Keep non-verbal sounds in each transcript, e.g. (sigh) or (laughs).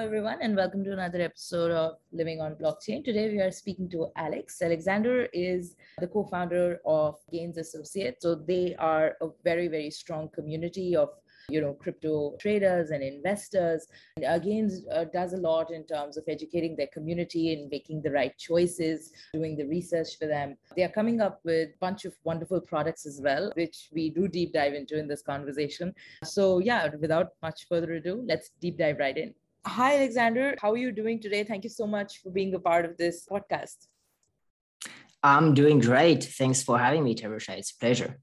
everyone, and welcome to another episode of Living on Blockchain. Today, we are speaking to Alex. Alexander is the co founder of Gains Associates. So, they are a very, very strong community of you know crypto traders and investors and again uh, does a lot in terms of educating their community and making the right choices doing the research for them they are coming up with a bunch of wonderful products as well which we do deep dive into in this conversation so yeah without much further ado let's deep dive right in Hi, Alexander. How are you doing today? Thank you so much for being a part of this podcast. I'm doing great. Thanks for having me, Tarusha. It's a pleasure.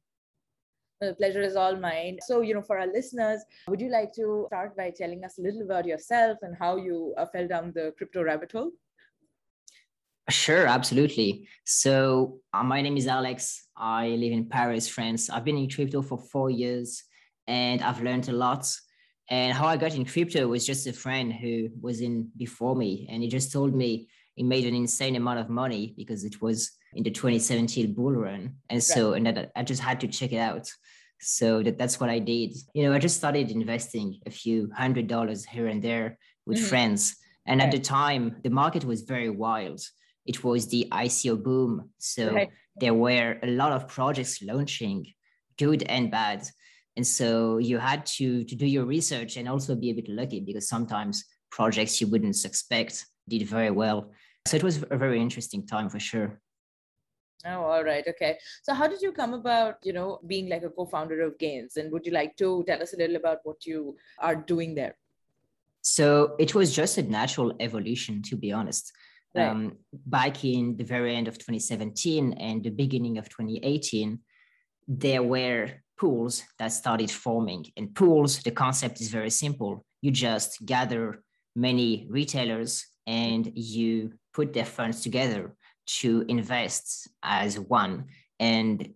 The pleasure is all mine. So, you know, for our listeners, would you like to start by telling us a little about yourself and how you uh, fell down the crypto rabbit hole? Sure, absolutely. So, uh, my name is Alex. I live in Paris, France. I've been in crypto for four years and I've learned a lot and how I got in crypto was just a friend who was in before me, and he just told me he made an insane amount of money because it was in the 2017 bull run, and so right. and that I just had to check it out. So that, that's what I did. You know, I just started investing a few hundred dollars here and there with mm-hmm. friends, and right. at the time the market was very wild. It was the ICO boom, so right. there were a lot of projects launching, good and bad and so you had to to do your research and also be a bit lucky because sometimes projects you wouldn't suspect did very well so it was a very interesting time for sure Oh, all right. Okay. So, how did you come about, you know, being like a co-founder of Gains? And would you like to tell us a little about what you are doing there? So, it was just a natural evolution, to be honest. Right. Um, back in the very end of 2017 and the beginning of 2018, there were pools that started forming. In pools, the concept is very simple. You just gather many retailers and you put their funds together to invest as one. And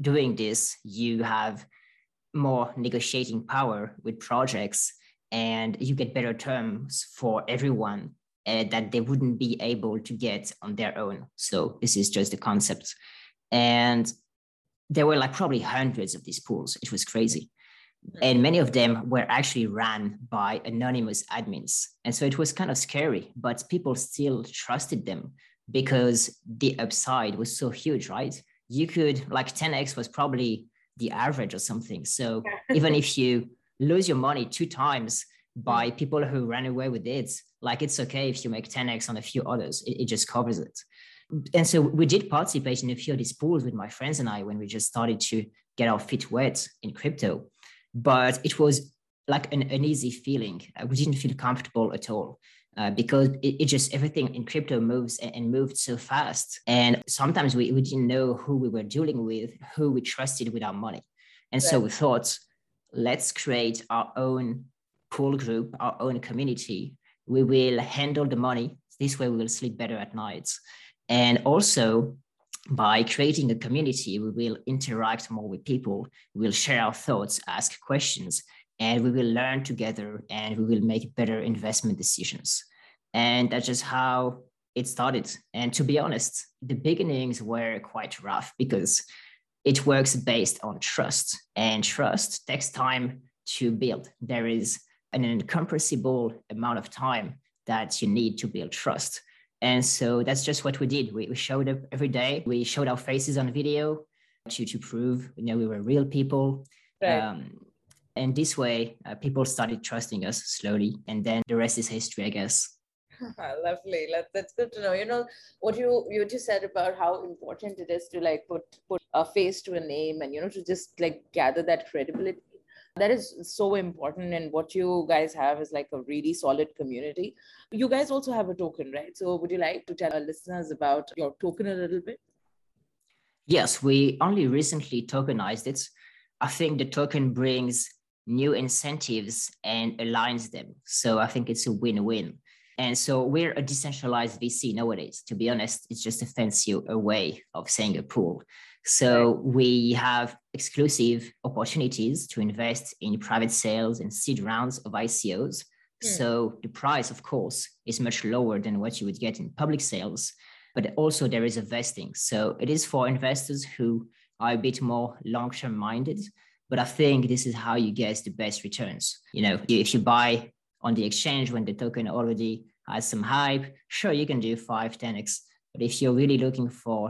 doing this, you have more negotiating power with projects and you get better terms for everyone uh, that they wouldn't be able to get on their own. So this is just the concept. And there were like probably hundreds of these pools. It was crazy. Mm. And many of them were actually ran by anonymous admins. And so it was kind of scary, but people still trusted them because the upside was so huge, right? You could, like 10x was probably the average or something. So even (laughs) if you lose your money two times by mm. people who ran away with it, like it's okay if you make 10x on a few others, it, it just covers it and so we did participate in a few of these pools with my friends and I when we just started to get our feet wet in crypto. But it was like an uneasy feeling. Uh, we didn't feel comfortable at all. Uh, because it, it, just everything in crypto moves and, and, moved so fast. And sometimes we, we didn't know who we were dealing with, who we trusted with our money. And right. so we thought, let's create our own pool group, our own community. We will handle the money. This way we will sleep better at nights. And also, by creating a community, we will interact more with people, we'll share our thoughts, ask questions, and we will learn together and we will make better investment decisions. And that's just how it started. And to be honest, the beginnings were quite rough because it works based on trust, and trust takes time to build. There is an incompressible amount of time that you need to build trust. And so that's just what we did. We, we showed up every day. We showed our faces on video to, to prove, you know, we were real people. Right. Um, and this way, uh, people started trusting us slowly. And then the rest is history, I guess. (laughs) Lovely. That's good to know. You know what you you just said about how important it is to like put put a face to a name and you know to just like gather that credibility that is so important and what you guys have is like a really solid community. You guys also have a token right? So would you like to tell our listeners about your token a little bit? Yes we only recently tokenized it. I think the token brings new incentives and aligns them. So i think it's a win-win. And so we're a decentralized vc nowadays. To be honest it's just a fancy way of saying a pool. So we have exclusive opportunities to invest in private sales and seed rounds of ICOs. Mm. So the price, of course, is much lower than what you would get in public sales, but also there is a vesting. So it is for investors who are a bit more long-term minded. But I think this is how you get the best returns. You know, if you buy on the exchange when the token already has some hype, sure, you can do 5, 10x. But if you're really looking for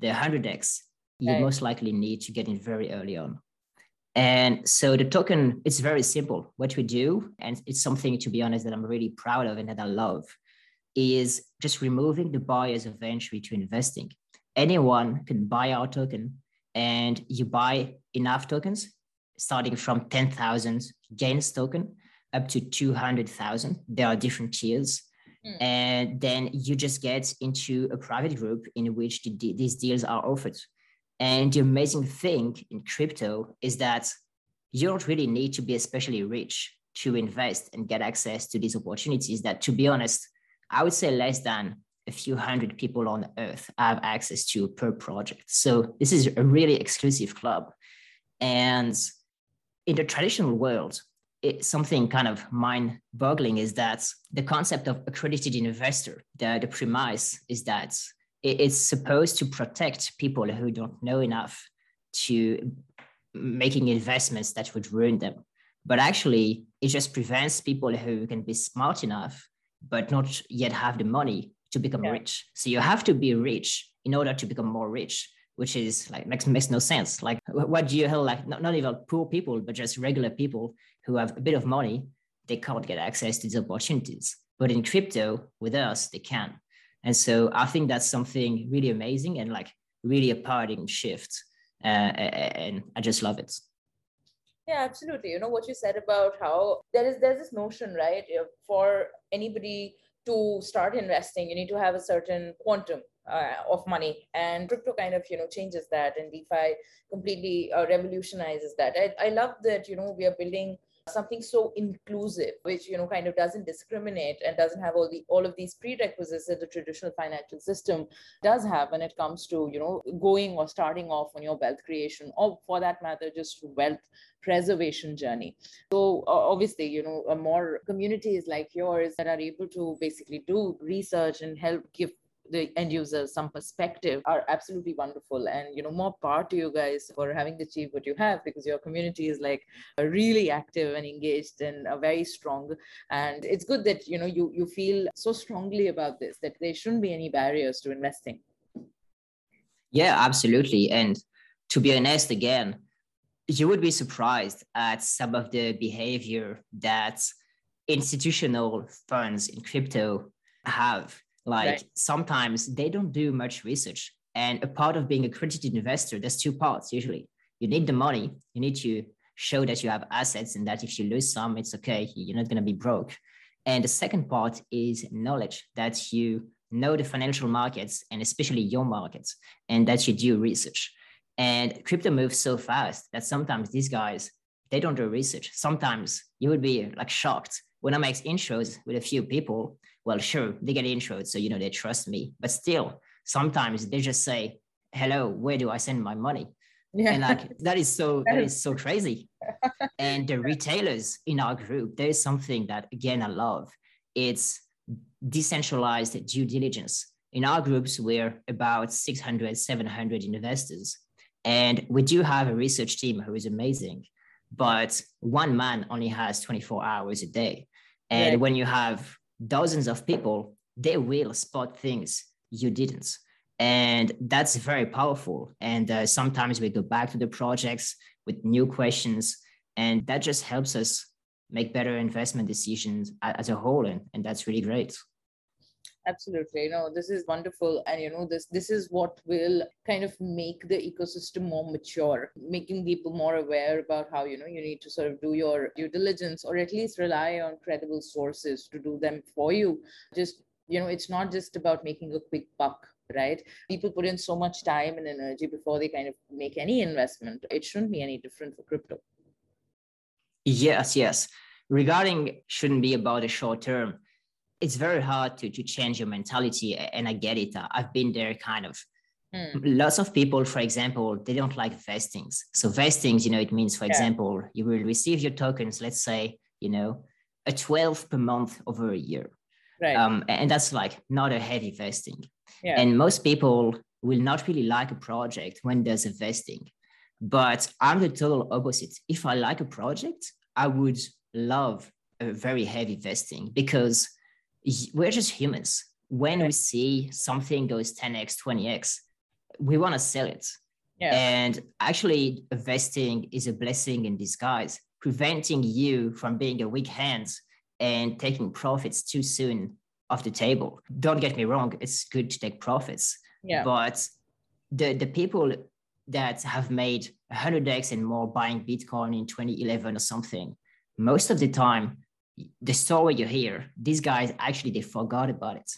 the 100x, you right. most likely need to get in very early on. And so the token, it's very simple. What we do, and it's something to be honest that I'm really proud of and that I love, is just removing the barriers of entry to investing. Anyone can buy our token, and you buy enough tokens, starting from 10,000 gains token up to 200,000. There are different tiers. Mm. And then you just get into a private group in which the, these deals are offered. And the amazing thing in crypto is that you don't really need to be especially rich to invest and get access to these opportunities that, to be honest, I would say less than a few hundred people on earth have access to per project. So this is a really exclusive club. And in the traditional world, it, something kind of mind boggling is that the concept of accredited investor, the, the premise is that it, it's supposed to protect people who don't know enough to making investments that would ruin them. But actually, it just prevents people who can be smart enough, but not yet have the money to become yeah. rich. So you have to be rich in order to become more rich which is like makes, makes no sense. Like, what do you hell like? Not, not even poor people, but just regular people who have a bit of money, they can't get access to these opportunities. But in crypto, with us, they can. And so I think that's something really amazing and like really a paradigm shift. Uh, and I just love it. Yeah, absolutely. You know what you said about how there is there's this notion, right? For anybody to start investing, you need to have a certain quantum uh, of money and crypto kind of you know changes that and defi completely uh, revolutionizes that I, I love that you know we are building something so inclusive which you know kind of doesn't discriminate and doesn't have all the all of these prerequisites that the traditional financial system does have when it comes to you know going or starting off on your wealth creation or for that matter just wealth preservation journey. So uh, obviously you know more communities like yours that are able to basically do research and help give the end users some perspective are absolutely wonderful. And you know more power to you guys for having achieved what you have because your community is like really active and engaged and uh, very strong. And it's good that you know you you feel so strongly about this that there shouldn't be any barriers to investing. Yeah absolutely. And to be honest again you would be surprised at some of the behavior that institutional funds in crypto have like right. sometimes they don't do much research. And a part of being a accredited investor, there's two parts usually. You need the money, you need to show that you have assets and that if you lose some, it's okay. You're not going to be broke. And the second part is knowledge that you know the financial markets and especially your markets and that you do research. And crypto moves so fast that sometimes these guys, they don't do research. Sometimes you would be like shocked when I make intros with a few people well, sure, they get intros, so you know they trust me. But still, sometimes they just say, "Hello, where do I send my money?" Yeah. And like that is so (laughs) that is so crazy. (laughs) and the retailers in our group, there is something that again I love. It's decentralized due diligence. In our groups, we're about 600, 700 investors. And we do have a research team who is amazing, but one man only has 24 hours a day. And right. when you have dozens of people, they will spot things you didn't. And that's very powerful. And uh, sometimes we go back to the projects with new questions, and that just helps us make better investment decisions as a whole. And, and that's really great absolutely. Know this is wonderful. And you know this this is what will kind of make the ecosystem more mature making people more aware about how you know you need to sort of do your due diligence or at least rely on credible sources to do them for you. Just you know it's not just about making a quick buck right? People put in so much time and energy before they kind of make any investment. It shouldn't be any different for crypto. Yes yes. Regarding shouldn't be about the short term it's very hard to, to change your mentality and i get it. I've been there kind of mm. lots of people for example they don't like vestings. So vestings you know it means for yeah. example you will receive your tokens let's say you know a 12 per month over a year. Right. Um, and that's like not a heavy vesting. Yeah. and most people will not really like a project when there's a vesting. But i'm the total opposite. If i like a project i would love a a very heavy vesting because we're just humans. When we see something goes 10x, 20x, we want to sell it. Yeah. And actually, vesting is a blessing in disguise, preventing you from being a weak hand and taking profits too soon off the table. Don't get me wrong, it's good to take profits. Yeah. But the, the people that have made 100x and more buying Bitcoin in 2011 or something, most of the time, the story you hear, these guys actually they forgot about it.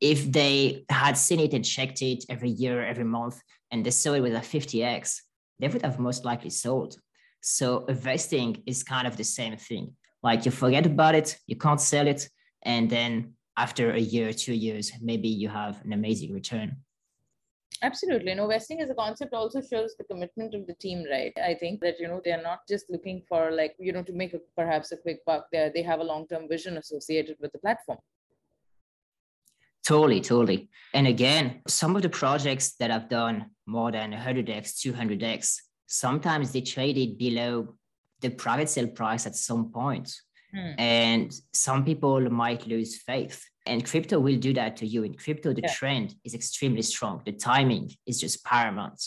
If they had seen it and checked it every year, every month, and they saw it with a 50x, they would have most likely sold. So investing is kind of the same thing. Like you forget about it, you can't sell it, and then after a year, two years, maybe you have an amazing return. Absolutely. No, vesting as a concept also shows the commitment of the team, right? I think that, you know, they're not just looking for like, you know, to make a, perhaps a quick buck there. They have a long-term vision associated with the platform. Totally, totally. And again, some of the projects that I've done more than 100x, 200x, sometimes they traded below the private sale price at some point. Hmm. And some people might lose faith. And crypto will do that to you. In crypto, the yeah. trend is extremely strong. The timing is just paramount.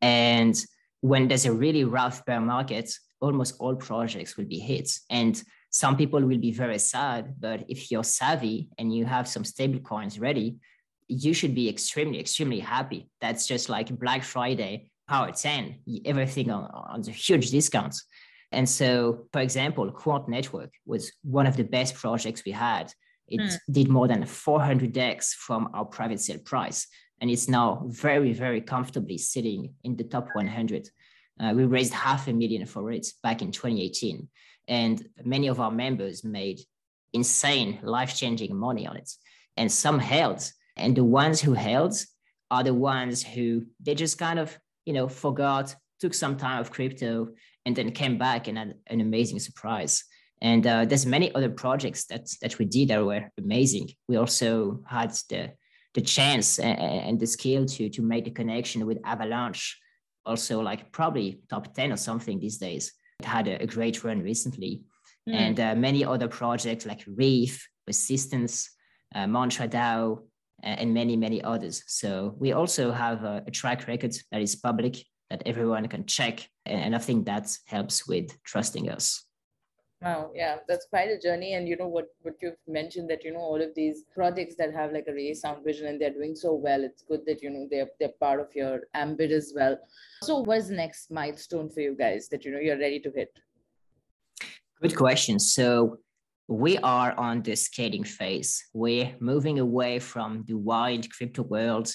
And when there's a really rough bear market, almost all projects will be hit. And some people will be very sad, but if you're savvy and you have some stable coins ready, you should be extremely, extremely happy. That's just like Black Friday, Power 10, everything on, on the huge discounts. And so, for example, Quant Network was one of the best projects we had. It mm. did more than 400x from our private sale price. And it's now very, very comfortably sitting in the top 100. Uh, we raised half a million for it back in 2018. And many of our members made insane, life changing money on it. And some held. And the ones who held are the ones who they just kind of, you know, forgot, took some time of crypto, and then came back and had an amazing surprise. And uh, there's many other projects that that we did that were amazing. We also had the the chance and, and the skill to to make the connection with Avalanche, also like probably top ten or something these days. It had a, a great run recently, mm. and uh, many other projects like Reef, Persistence, uh, Mantra DAO, and many many others. So we also have a, a track record that is public that everyone can check. And I think that helps with trusting us. Wow, yeah, that's quite a journey. And you know what what you've mentioned that you know all of these projects that have like a really sound vision and they're doing so well. It's good that you know they're they're part of your ambit as well. So what's the next milestone for you guys that you know you're ready to hit? Good question. So we are on the scaling phase. We're moving away from the wild crypto world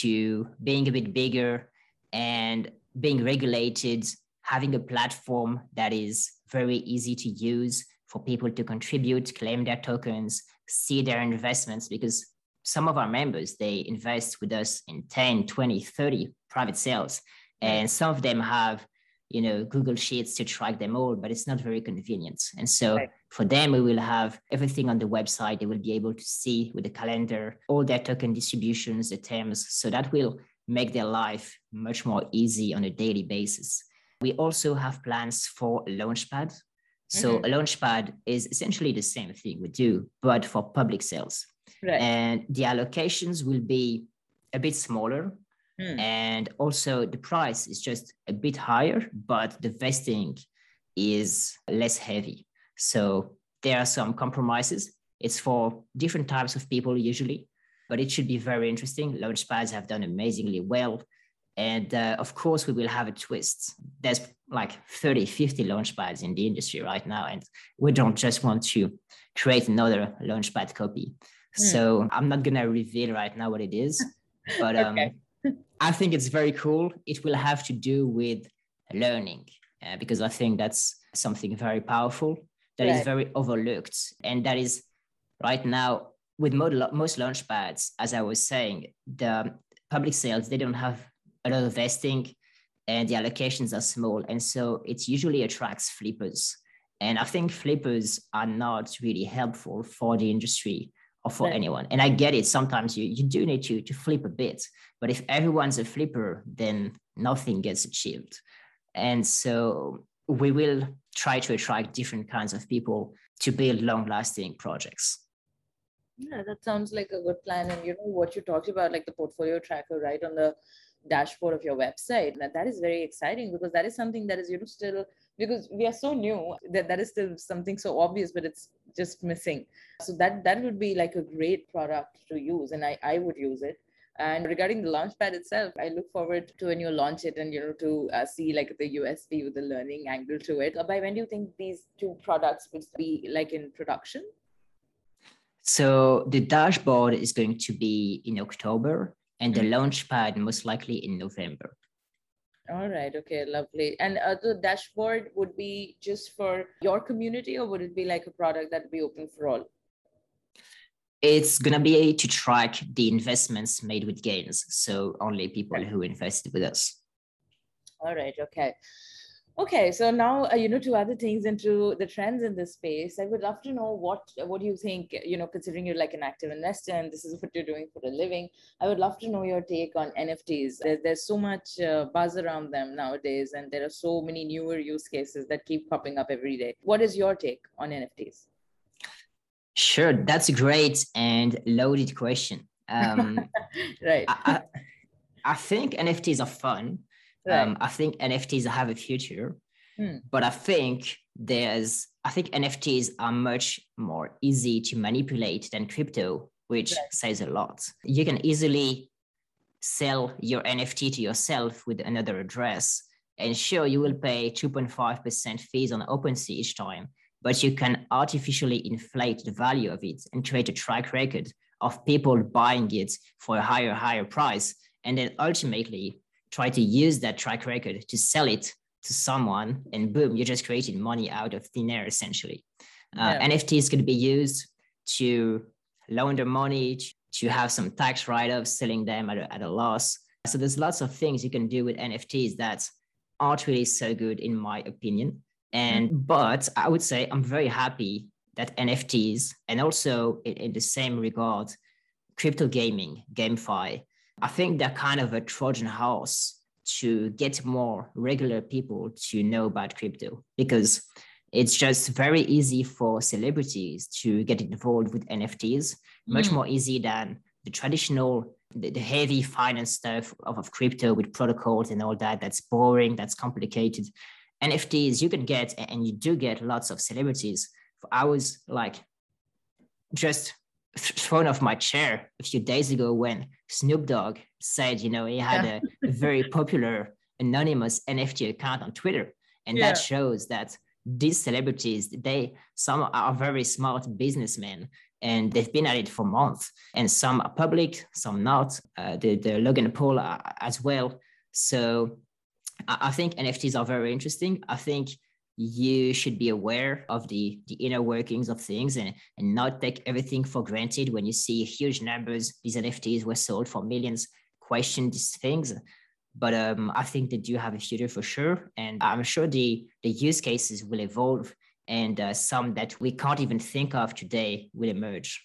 to being a bit bigger, and being regulated, having a platform that is very easy to use for people to contribute, claim their tokens, see their investments, because some of our members, they invest with us in 10, 20, 30 private sales. And some of them have, you know, Google Sheets to track them all, but it's not very convenient. And so right. for them, we will have everything on the website. They will be able to see with the calendar all their token distributions, the terms. So that will make their life much more easy on a daily basis. We also have plans for launchpad. So mm-hmm. launchpad is essentially the same thing we do, but for public sales. Right. And the allocations will be a bit smaller. Mm. And also the price is just a bit higher, but the vesting is less heavy. So there are some compromises. It's for different types of people usually but it should be very interesting. Launchpads have done amazingly well. And uh, of course, we will have a twist. There's like 30, 50 launch pads in the industry right now. And we don't just want to create another launch pad copy. Mm. So I'm not going to reveal right now what it is. (laughs) But um, okay. I think it's very cool. It will have to do with learning uh, because I think that's something very powerful that right. is very overlooked. And that is right now with most launch pads, as I was saying, the public sales, they don't have a lot of vesting and the allocations are small. And so it usually attracts flippers. And I think flippers are not really helpful for the industry or for right. anyone. And I get it. Sometimes you, you do need to, to flip a bit. But if everyone's a flipper, then nothing gets achieved. And so we will try to attract different kinds of people to build long lasting projects. Yeah, that sounds like a good plan. And you know what you talked about, like the portfolio tracker, right on the dashboard of your website. That that is very exciting because that is something that is you know still because we are so new that that is still something so obvious, but it's just missing. So that that would be like a great product to use, and I I would use it. And regarding the launchpad itself, I look forward to when you launch it and you know to uh, see like the USP with the learning angle to it. By when do you think these two products would be like in production? So the dashboard is going to be in October and the launch pad most likely in November. All right. Okay. Lovely. And uh, the dashboard would be just for your community, or would it be like a product that would be open for all? It's gonna be to track the investments made with gains, so only people who invested with us. All right. Okay. Okay, so now uh, you know two other things into the trends in this space. I would love to know what what do you think. You know, considering you're like an active investor and this is what you're doing for a living, I would love to know your take on NFTs. There's, there's so much uh, buzz around them nowadays, and there are so many newer use cases that keep popping up every day. What is your take on NFTs? Sure, that's a great and loaded question. Um, (laughs) right. I, I, I think NFTs are fun Right. Um, I think NFTs have a future, hmm. but I think there's I think NFTs are much more easy to manipulate than crypto, which right. says a lot. You can easily sell your NFT to yourself with another address. And sure, you will pay 2.5% fees on OpenSea each time, but you can artificially inflate the value of it and create a track record of people buying it for a higher, higher price. And then ultimately, try to use that track record to sell it to someone and boom you just created money out of thin air essentially uh, yeah. nfts could be used to launder money to have some tax write-offs selling them at a, at a loss so there's lots of things you can do with nfts that aren't really so good in my opinion and mm-hmm. but i would say i'm very happy that nfts and also in, in the same regard crypto gaming GameFi I think they're kind of a Trojan horse to get more regular people to know about crypto because it's just very easy for celebrities to get involved with NFTs, much mm. more easy than the traditional, the, the heavy finance stuff of, of crypto with protocols and all that. That's boring, that's complicated. NFTs, you can get, and you do get lots of celebrities. I was like just thrown off my chair a few days ago when Snoop Dogg said, you know, he had yeah. a, a, very popular anonymous NFT account on Twitter. And yeah. that shows that these celebrities, they some are very smart businessmen and they've been at it for months. And some are public, some not. Uh, the, the Logan Paul uh, as well. So I, I think NFTs are very interesting. I think you should be aware of the, the inner workings of things and, and not take everything for granted when you see huge numbers. These NFTs were sold for millions. Question these things. But um, I think they do have a future for sure. And I'm sure the, the use cases will evolve and uh, some that we can't even think of today will emerge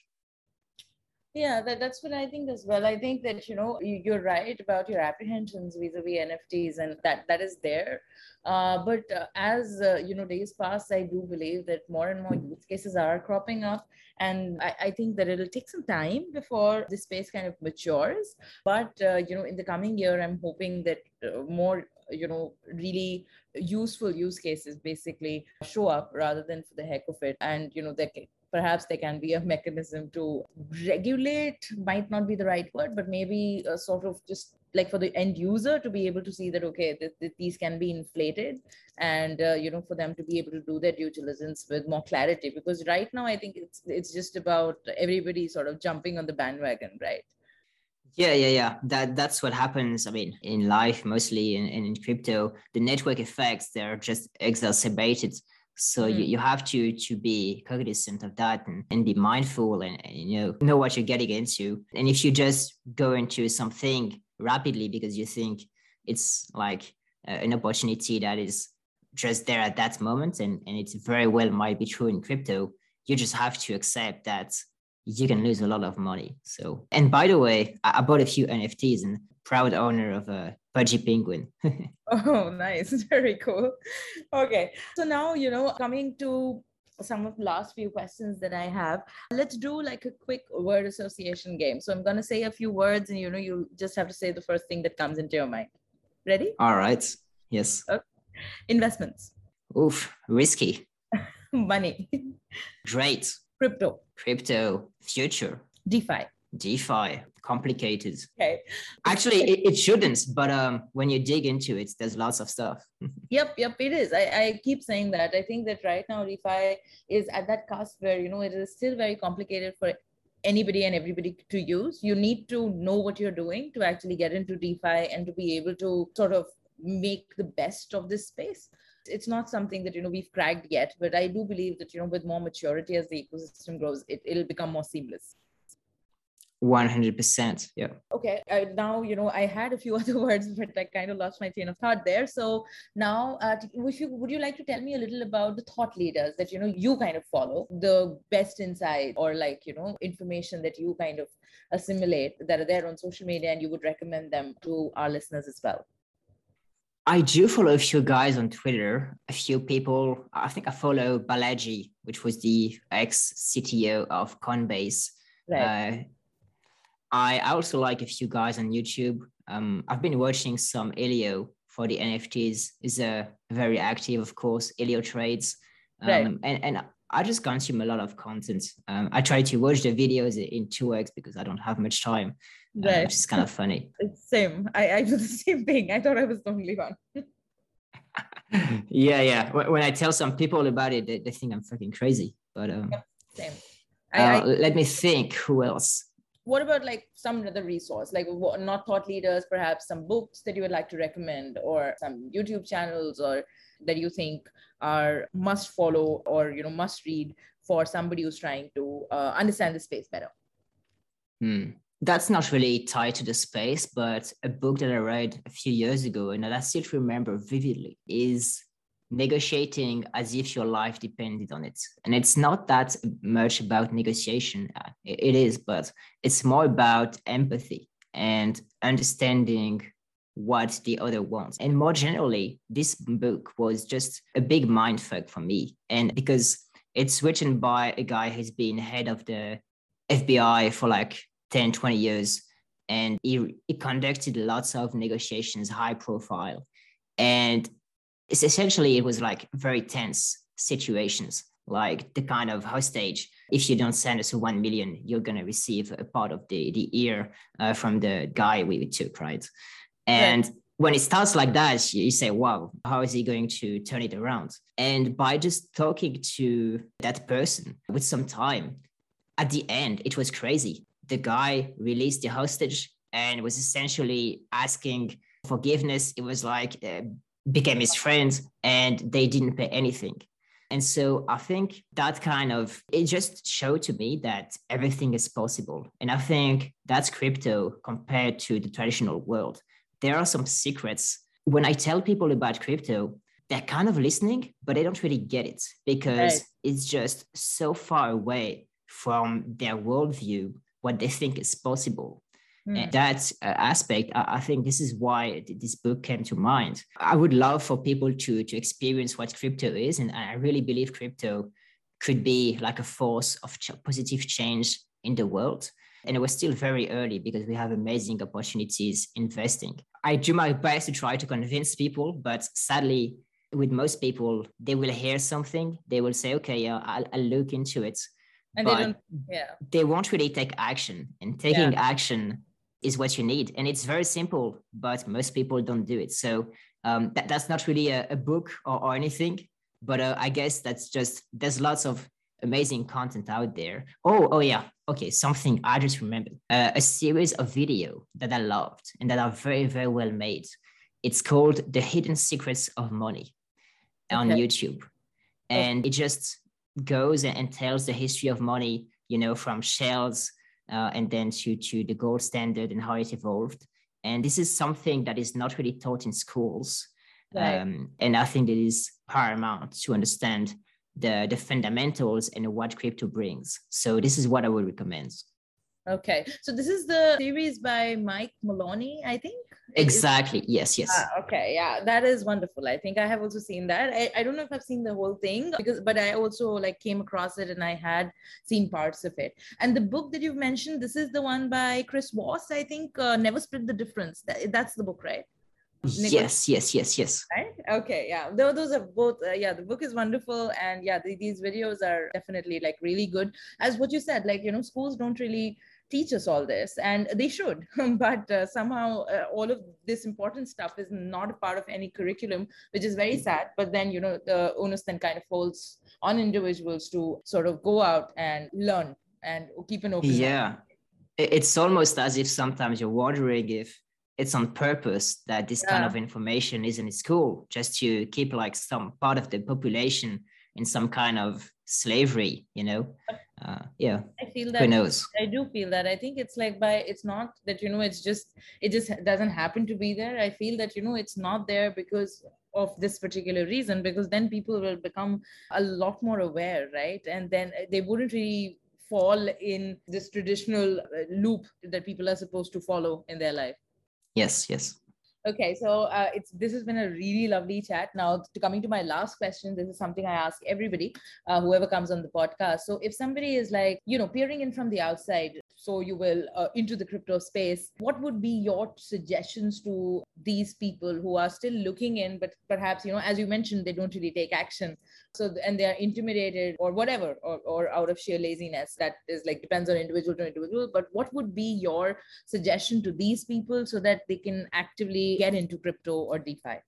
yeah that, that's what i think as well. I think that you know you, are right about your apprehensions vis-a-vis nfts and that that is there. Uh, but uh, as uh, you know days pass i do believe that more and more use cases are cropping up. And I, I think that it'll take some time before this space kind of matures. But uh, you know in the coming year i'm hoping that uh, more you know really useful use cases basically show up rather than for the heck of it. And you know there perhaps there can be a mechanism to regulate might not be the right word but maybe sort of just like for the end user to be able to see that okay th- th- these can be inflated and uh, you know for them to be able to do their due diligence with more clarity. Because right now i think it's it's just about everybody sort of jumping on the bandwagon right? Yeah yeah yeah. That that's what happens i mean in life mostly in, in crypto. The network effects they're just exacerbated so mm. you, you have to to be cognizant of that and, and be mindful and, and, you know know what you're getting into and if you just go into something rapidly because you think it's like uh, an opportunity that is just there at that moment and, and it very well might be true in crypto you just have to accept that you can lose a lot of money so and by the way i, I bought a few nfts and proud owner of a pudgy penguin. (laughs) oh, nice. (laughs) Very cool. Okay. So now, you know, coming to some of the last few questions that I have. Let's do like a quick word association game. So I'm going to say a few words and you know you just have to say the first thing that comes into your mind. Ready? All right. Yes. Okay. Investments. Oof, risky. (laughs) Money. Great. Crypto. Crypto. Future. DeFi. DeFi, complicated. Okay. Actually, it, it shouldn't, but um, when you dig into it, there's lots of stuff. (laughs) yep, yep, it is. I, I keep saying that. I think that right now DeFi is at that cusp where you know it is still very complicated for anybody and everybody to use. You need to know what you're doing to actually get into DeFi and to be able to sort of make the best of this space it's not something that you know we've cracked yet but i do believe that you know with more maturity as the ecosystem grows it, it'll become more seamless 100% yeah okay uh, now you know i had a few (laughs) other words but i kind of lost my train of thought there so now uh, would you would you like to tell me a little about the thought leaders that you know you kind of follow the best insight or like you know information that you kind of assimilate that are there on social media and you would recommend them to our listeners as well I do follow a few guys on Twitter, a few people. I think I follow Balaji, which was the ex CTO of Coinbase. Right. Uh, I also like a few guys on YouTube. Um, I've been watching some Elio for the NFTs. is a uh, very active, of course, Elio trades. Um, right. and, and I just consume a lot of content. Um, I try to watch the videos in 2x because I don't have much time, uh, right. uh, which is kind of (laughs) funny. It's same. I, I do (laughs) the same thing. I thought I was the only one. (laughs) yeah, yeah. When I tell some people about it, they, they think I'm fucking crazy. But um, same. I, uh, I, let me think. Who else? What about like some other resource like not thought leaders perhaps some books that you would like to recommend or some youtube channels or that you think are must follow or you know must read for somebody who's trying to uh, understand the space better hmm. that's not really tied to the space but a book that i read a few years ago and that i still remember vividly is negotiating as if your life depended on it. And it's not that much about negotiation. Uh, it is, but it's more about empathy and understanding what the other wants. And more generally, this book was just a big mindfuck for me. And because it's written by a guy who's been head of the FBI for like 10, 20 years. And he, he conducted lots of negotiations, high profile. And it's essentially it was like very tense situations like the kind of hostage if you don't send us 1 million you're going to receive a part of the the ear uh, from the guy we took right? And right. when it starts like that you say wow how is he going to turn it around? And by just talking to that person with some time at the end it was crazy. The guy released the hostage and was essentially asking forgiveness. It was like uh, became his friends and they didn't pay anything. And so I think that kind of it just showed to me that everything is possible. And I think that's crypto compared to the traditional world. There are some secrets. When I tell people about crypto, they're kind of listening, but they don't really get it because right. it's just so far away from their worldview, what they think is possible. Mm. That uh, aspect, I, think this is why this book came to mind. I would love for people to to experience what crypto is, and I really believe crypto could be like a force of ch- positive change in the world. And it was still very early because we have amazing opportunities investing. I do my best to try to convince people, but sadly, with most people, they will hear something, they will say, "Okay, yeah, I'll, I'll look into it." And but they yeah, they won't really take action. And taking yeah. action is what you need. And it's very simple, but most people don't do it. So um, that, that's not really a, a book or, or, anything, but uh, I guess that's just, there's lots of amazing content out there. Oh, oh yeah. Okay. Something I just remembered, uh, a series of video that I loved and that are very, very well made. It's called The Hidden Secrets of Money on YouTube. And it just goes and tells the history of money, you know, from shells uh, and then to, to the gold standard and how it evolved. And this is something that is not really taught in schools. Right. Um, and I think it is paramount to understand the, the fundamentals and what crypto brings. So this is what I would recommend. Okay. So this is the series by Mike Maloney, I think. Exactly. Yes, yes. Ah, okay. Yeah. That is wonderful. I think I have also seen that. I, I don't know if I've seen the whole thing because but I also like came across it and I had seen parts of it. And the book that you've mentioned, this is the one by Chris Voss, I think, uh, Never Split the Difference. That, that's the book, right? yes yes yes yes right okay yeah those, those are both uh, yeah the book is wonderful and yeah the, these videos are definitely like really good as what you said like you know schools don't really teach us all this and they should (laughs) but uh, somehow uh, all of this important stuff is not a part of any curriculum which is very sad but then you know the onus then kind of falls on individuals to sort of go out and learn and keep an open yeah mind. it's almost as if sometimes you're wondering if it's on purpose that this yeah. kind of information is in school just to keep like some part of the population in some kind of slavery you know? Uh, yeah i feel that who knows? I do feel that. I think it's like by it's not that you know it's just it just doesn't happen to be there. I feel that you know it's not there because of this particular reason because then people will become a lot more aware right? And then they wouldn't really fall in this traditional uh, loop that people are supposed to follow in their life. Yes yes Okay, so uh, it's this has been a really lovely chat. Now, to coming to my last question, this is something I ask everybody, uh, whoever comes on the podcast. So, if somebody is like, you know, peering in from the outside, so you will uh, into the crypto space, what would be your suggestions to these people who are still looking in, but perhaps, you know, as you mentioned, they don't really take action. So, and they are intimidated or whatever, or, or out of sheer laziness. That is like depends on individual to individual. But what would be your suggestion to these people so that they can actively get into crypto or DeFi?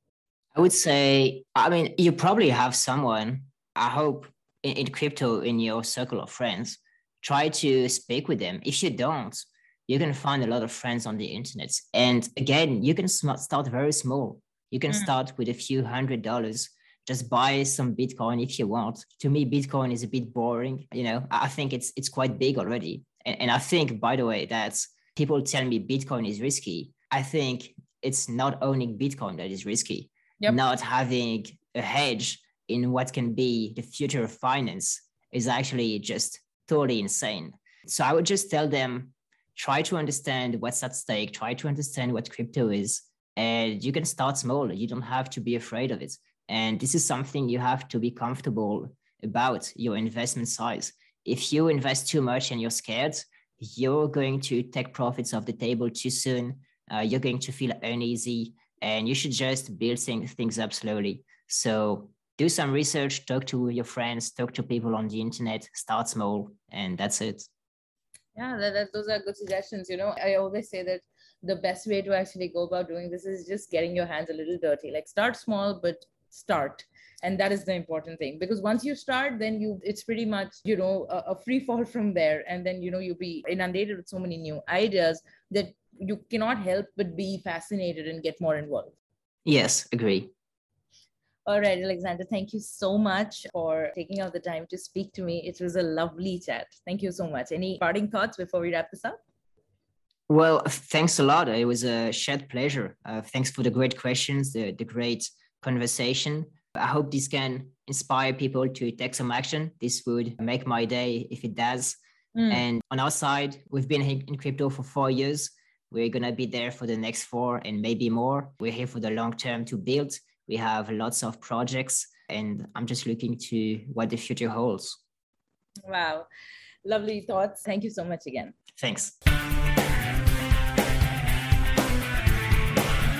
I would say, I mean, you probably have someone, I hope, in, in crypto in your circle of friends. Try to speak with them. If you don't, you can find a lot of friends on the internet. And again, you can start very small. You can mm. start with a few hundred dollars. Just buy some Bitcoin if you want. To me, Bitcoin is a bit boring. You know, I think it's it's quite big already. And, and I think, by the way, that people tell me Bitcoin is risky. I think it's not owning Bitcoin that is risky. Yep. Not having a hedge in what can be the future of finance is actually just totally insane. So I would just tell them try to understand what's at stake, try to understand what crypto is, and you can start small. You don't have to be afraid of it. And this is something you have to be comfortable about your investment size. If you invest too much and you're scared, you're going to take profits off the table too soon uh, you're going to feel uneasy and you should just build things up slowly. So do some research, talk to your friends, talk to people on the internet, start small, and that's it. Yeah, that, that, those are good suggestions. You know, I always say that the best way to actually go about doing this is just getting your hands a little dirty. Like start small, but start and that is the important thing because once you start then you it's pretty much you know a, a, free (laughs) fall from there and then you know you'll be inundated with so many new ideas that you cannot help but be fascinated and get more involved. Yes, agree. All right, Alexander, thank you so much for taking out the time to speak to me. It was a lovely chat. Thank you so much. Any parting thoughts before we wrap this up? Well, thanks a lot. It was a shared pleasure. Uh, thanks for the great questions, the, the great conversation. I hope this can inspire people to take some action. This would make my day if it does. Mm. And on our side, we've been in crypto for four years. We're going to be there for the next four and maybe more. We're here for the long term to build. We have lots of projects, and I'm just looking to what the future holds. Wow. Lovely thoughts. Thank you so much again. Thanks.